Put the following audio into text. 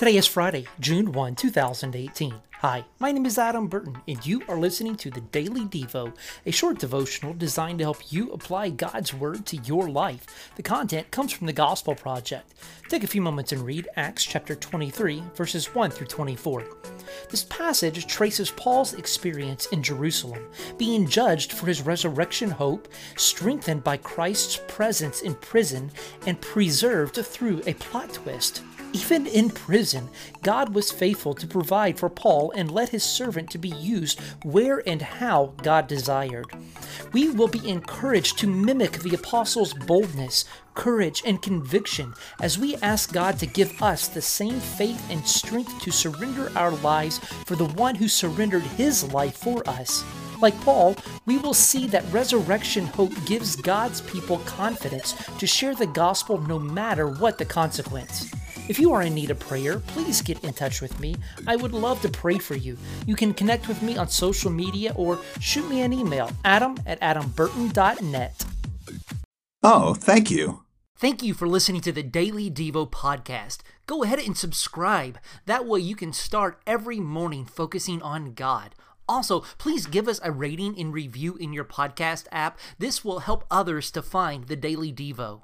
Today is Friday, June 1, 2018. Hi, my name is Adam Burton, and you are listening to the Daily Devo, a short devotional designed to help you apply God's Word to your life. The content comes from the Gospel Project. Take a few moments and read Acts chapter 23, verses 1 through 24. This passage traces Paul's experience in Jerusalem, being judged for his resurrection hope, strengthened by Christ's presence in prison, and preserved through a plot twist. Even in prison, God was faithful to provide for Paul and let his servant to be used where and how God desired. We will be encouraged to mimic the apostles' boldness, courage, and conviction as we ask God to give us the same faith and strength to surrender our lives for the one who surrendered his life for us. Like Paul, we will see that resurrection hope gives God's people confidence to share the gospel no matter what the consequence. If you are in need of prayer, please get in touch with me. I would love to pray for you. You can connect with me on social media or shoot me an email, adam at adamburton.net. Oh, thank you. Thank you for listening to the Daily Devo podcast. Go ahead and subscribe. That way you can start every morning focusing on God. Also, please give us a rating and review in your podcast app. This will help others to find the Daily Devo.